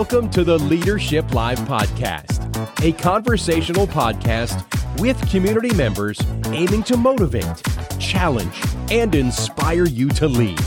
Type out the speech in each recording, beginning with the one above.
Welcome to the Leadership Live Podcast, a conversational podcast with community members aiming to motivate, challenge, and inspire you to lead.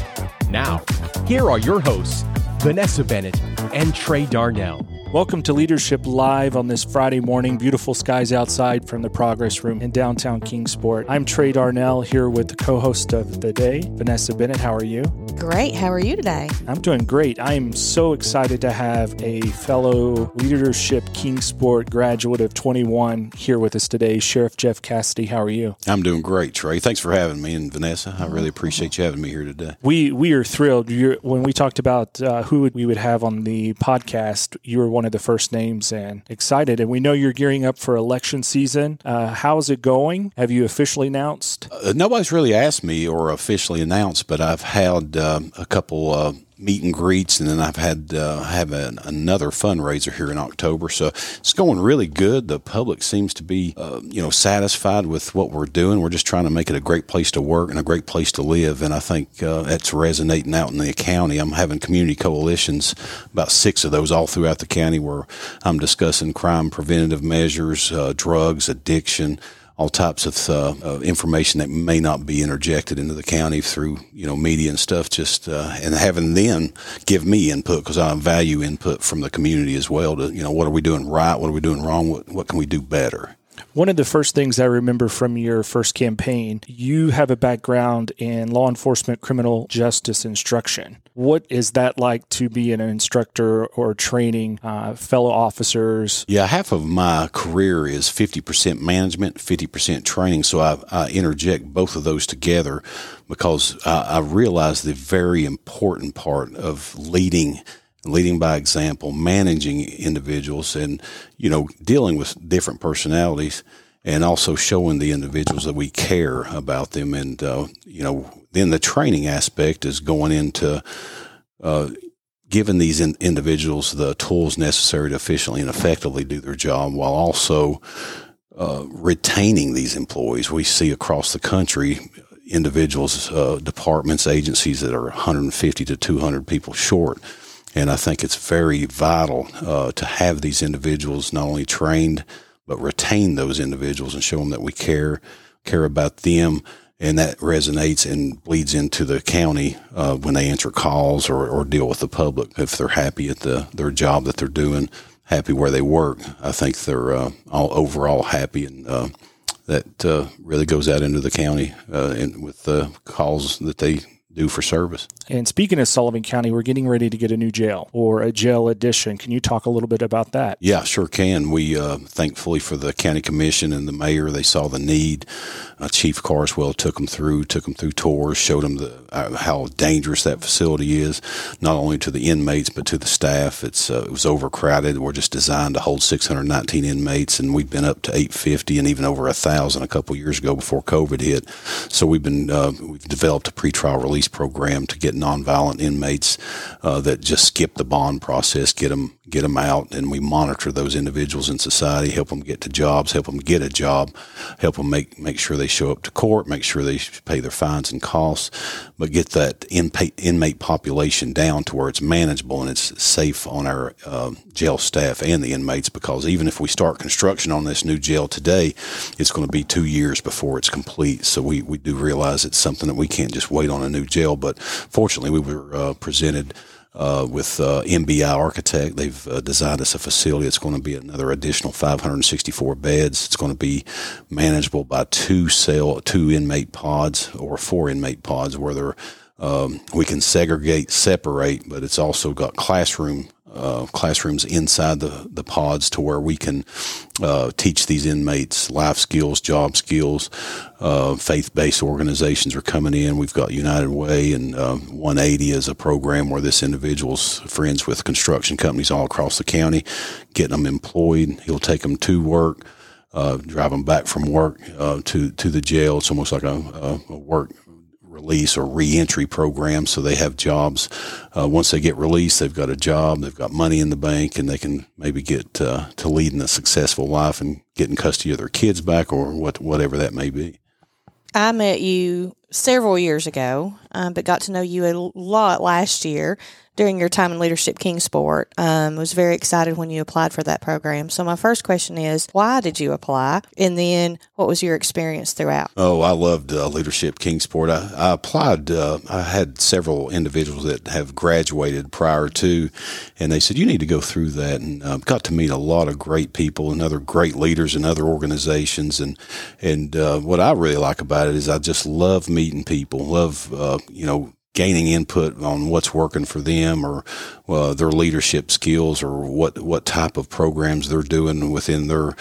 Now, here are your hosts, Vanessa Bennett and Trey Darnell. Welcome to Leadership Live on this Friday morning. Beautiful skies outside from the Progress Room in downtown Kingsport. I'm Trey Darnell here with the co host of the day, Vanessa Bennett. How are you? Great. How are you today? I'm doing great. I am so excited to have a fellow Leadership Kingsport graduate of 21 here with us today, Sheriff Jeff Cassidy. How are you? I'm doing great, Trey. Thanks for having me, and Vanessa. I really appreciate you having me here today. We we are thrilled. You're, when we talked about uh, who we would have on the podcast, you were one of the first names and excited. And we know you're gearing up for election season. Uh, how's it going? Have you officially announced? Uh, nobody's really asked me or officially announced, but I've had um, a couple uh, meet and greets, and then I've had uh, have an, another fundraiser here in October. So it's going really good. The public seems to be, uh, you know, satisfied with what we're doing. We're just trying to make it a great place to work and a great place to live, and I think uh, that's resonating out in the county. I'm having community coalitions, about six of those all throughout the county, where I'm discussing crime preventative measures, uh, drugs, addiction all types of uh, information that may not be interjected into the county through you know media and stuff. Just uh, and having them give me input because I value input from the community as well. To you know what are we doing right, what are we doing wrong, what what can we do better. One of the first things I remember from your first campaign, you have a background in law enforcement criminal justice instruction. What is that like to be an instructor or training uh, fellow officers? Yeah, half of my career is 50% management, 50% training. So I, I interject both of those together because I, I realize the very important part of leading leading by example, managing individuals, and you know dealing with different personalities, and also showing the individuals that we care about them. And uh, you know, then the training aspect is going into uh, giving these in- individuals the tools necessary to efficiently and effectively do their job, while also uh, retaining these employees. We see across the country individuals, uh, departments, agencies that are 150 to 200 people short and I think it's very vital uh, to have these individuals not only trained, but retain those individuals and show them that we care, care about them. And that resonates and bleeds into the county uh, when they answer calls or, or deal with the public. If they're happy at the, their job that they're doing, happy where they work, I think they're uh, all overall happy. And uh, that uh, really goes out into the county uh, and with the calls that they do for service. And speaking of Sullivan County, we're getting ready to get a new jail or a jail addition. Can you talk a little bit about that? Yeah, sure can. We uh, thankfully for the county commission and the mayor, they saw the need. Uh, Chief Carswell took them through, took them through tours, showed them the uh, how dangerous that facility is, not only to the inmates but to the staff. It's uh, it was overcrowded. We're just designed to hold 619 inmates, and we've been up to 850 and even over a thousand a couple years ago before COVID hit. So we've been uh, we've developed a pretrial release release program to get nonviolent inmates uh, that just skip the bond process, get them get them out, and we monitor those individuals in society, help them get to jobs, help them get a job, help them make make sure they show up to court, make sure they pay their fines and costs, but get that inmate, inmate population down to where it's manageable and it's safe on our uh, jail staff and the inmates. Because even if we start construction on this new jail today, it's going to be two years before it's complete. So we we do realize it's something that we can't just wait on a new jail. But fortunately, we were uh, presented uh, with uh, MBI Architect. They've uh, designed us a facility. It's going to be another additional 564 beds. It's going to be manageable by two cell, two inmate pods or four inmate pods where um, we can segregate, separate, but it's also got classroom uh, classrooms inside the, the pods to where we can uh, teach these inmates life skills, job skills. Uh, faith based organizations are coming in. We've got United Way and uh, 180 as a program where this individual's friends with construction companies all across the county, getting them employed. He'll take them to work. Uh, drive them back from work uh, to to the jail. It's almost like a, a work release or reentry program so they have jobs. Uh, once they get released, they've got a job, they've got money in the bank, and they can maybe get uh, to leading a successful life and getting custody of their kids back or what, whatever that may be. I met you several years ago, um, but got to know you a lot last year during your time in Leadership Kingsport. Um, was very excited when you applied for that program. So my first question is, why did you apply? And then what was your experience throughout? Oh, I loved uh, Leadership Kingsport. I, I applied. Uh, I had several individuals that have graduated prior to, and they said you need to go through that, and uh, got to meet a lot of great people and other great leaders in other organizations, and and uh, what I really like about it is I just love meeting people. Love uh, you know gaining input on what's working for them or uh, their leadership skills or what, what type of programs they're doing within their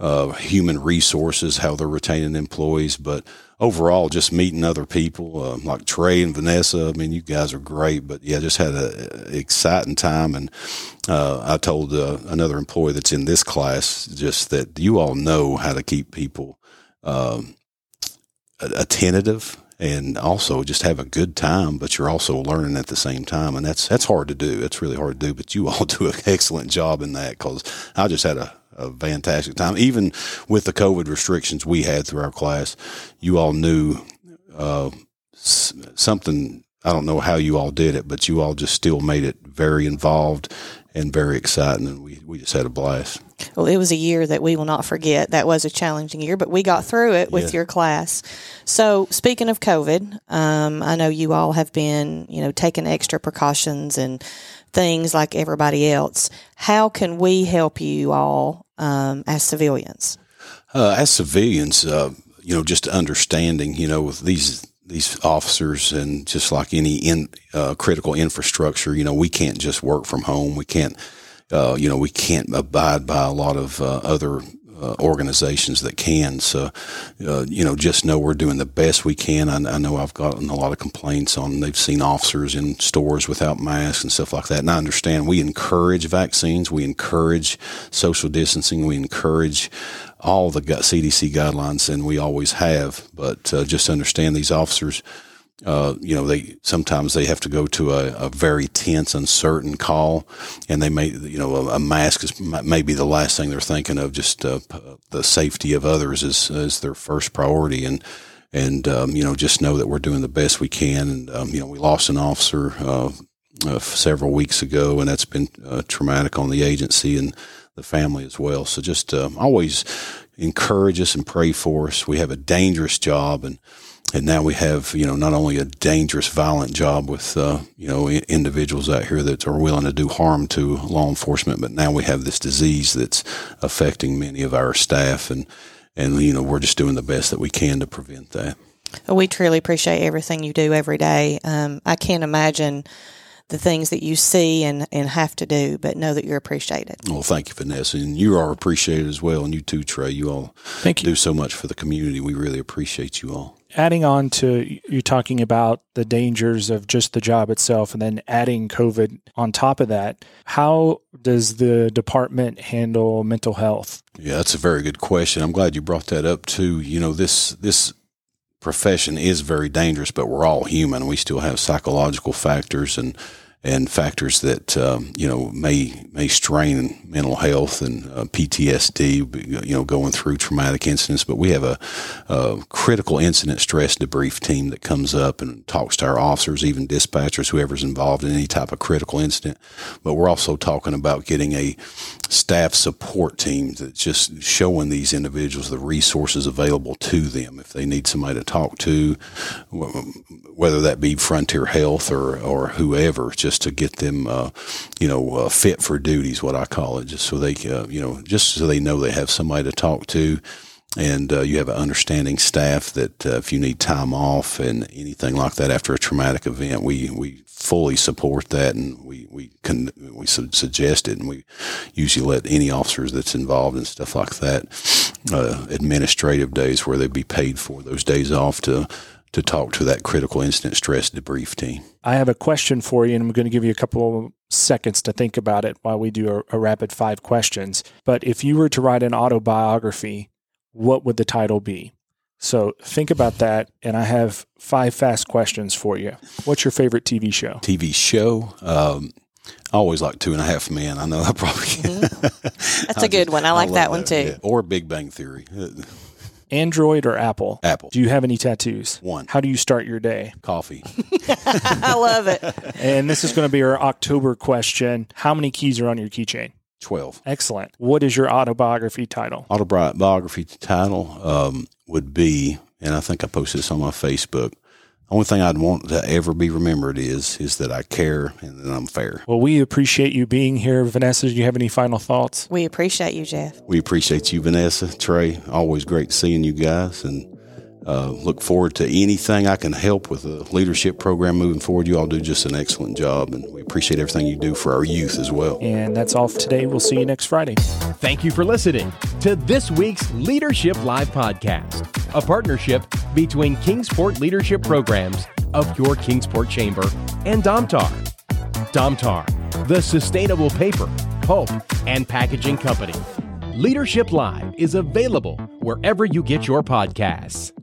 uh, human resources, how they're retaining employees. But overall, just meeting other people uh, like Trey and Vanessa. I mean, you guys are great. But yeah, just had an exciting time. And uh, I told uh, another employee that's in this class just that you all know how to keep people um, attentive and also just have a good time, but you're also learning at the same time. And that's, that's hard to do. It's really hard to do, but you all do an excellent job in that because I just had a, a fantastic time. Even with the COVID restrictions we had through our class, you all knew, uh, something, I don't know how you all did it, but you all just still made it very involved and very exciting. And we, we just had a blast. Well, it was a year that we will not forget. That was a challenging year, but we got through it with yeah. your class. So, speaking of COVID, um, I know you all have been, you know, taking extra precautions and things like everybody else. How can we help you all um, as civilians? Uh, as civilians, uh, you know, just understanding, you know, with these these officers and just like any in uh, critical infrastructure, you know, we can't just work from home. We can't, uh, you know, we can't abide by a lot of uh, other uh, organizations that can. So, uh, you know, just know we're doing the best we can. I, I, know I've gotten a lot of complaints on they've seen officers in stores without masks and stuff like that. And I understand we encourage vaccines, we encourage social distancing, we encourage all the CDC guidelines, and we always have. But uh, just understand these officers. Uh, you know, they sometimes they have to go to a, a, very tense, uncertain call, and they may, you know, a, a mask is maybe the last thing they're thinking of. Just uh, the safety of others is is their first priority, and and um, you know, just know that we're doing the best we can. And um, you know, we lost an officer uh, uh several weeks ago, and that's been uh, traumatic on the agency, and the family as well. So just uh, always encourage us and pray for us. We have a dangerous job, and and now we have you know not only a dangerous, violent job with uh, you know individuals out here that are willing to do harm to law enforcement, but now we have this disease that's affecting many of our staff, and and you know we're just doing the best that we can to prevent that. We truly appreciate everything you do every day. Um, I can't imagine the things that you see and, and have to do, but know that you're appreciated. Well, thank you, Vanessa. And you are appreciated as well. And you too, Trey. You all thank you. do so much for the community. We really appreciate you all. Adding on to you talking about the dangers of just the job itself and then adding COVID on top of that, how does the department handle mental health? Yeah, that's a very good question. I'm glad you brought that up too. You know, this this profession is very dangerous, but we're all human. We still have psychological factors and and factors that um, you know may may strain mental health and uh, PTSD. You know, going through traumatic incidents. But we have a, a, critical incident stress debrief team that comes up and talks to our officers, even dispatchers, whoever's involved in any type of critical incident. But we're also talking about getting a staff support team that's just showing these individuals the resources available to them if they need somebody to talk to, whether that be Frontier Health or or whoever. Just just to get them, uh, you know, uh, fit for duties, what I call it, just so they, uh, you know, just so they know they have somebody to talk to. And uh, you have an understanding staff that uh, if you need time off and anything like that after a traumatic event, we, we fully support that and we, we can, we suggest it and we usually let any officers that's involved and stuff like that, administrative days where they'd be paid for those days off to, to talk to that critical incident stress debrief team. I have a question for you, and I'm going to give you a couple of seconds to think about it while we do a, a rapid five questions. But if you were to write an autobiography, what would the title be? So think about that, and I have five fast questions for you. What's your favorite TV show? TV show. Um, I always like Two and a Half Men. I know I probably. Mm-hmm. That's I a good just, one. I like I that, that, one too. Yeah. Or Big Bang Theory. Android or Apple? Apple. Do you have any tattoos? One. How do you start your day? Coffee. I love it. And this is going to be our October question. How many keys are on your keychain? 12. Excellent. What is your autobiography title? Autobiography title um, would be, and I think I posted this on my Facebook. Only thing I'd want to ever be remembered is is that I care and that I'm fair. Well, we appreciate you being here. Vanessa, do you have any final thoughts? We appreciate you, Jeff. We appreciate you, Vanessa, Trey. Always great seeing you guys, and uh, look forward to anything I can help with the leadership program moving forward. You all do just an excellent job, and we appreciate everything you do for our youth as well. And that's all for today. We'll see you next Friday. Thank you for listening to this week's Leadership Live podcast, a partnership between Kingsport Leadership Programs of your Kingsport Chamber and Domtar. Domtar, the sustainable paper, pulp, and packaging company. Leadership Live is available wherever you get your podcasts.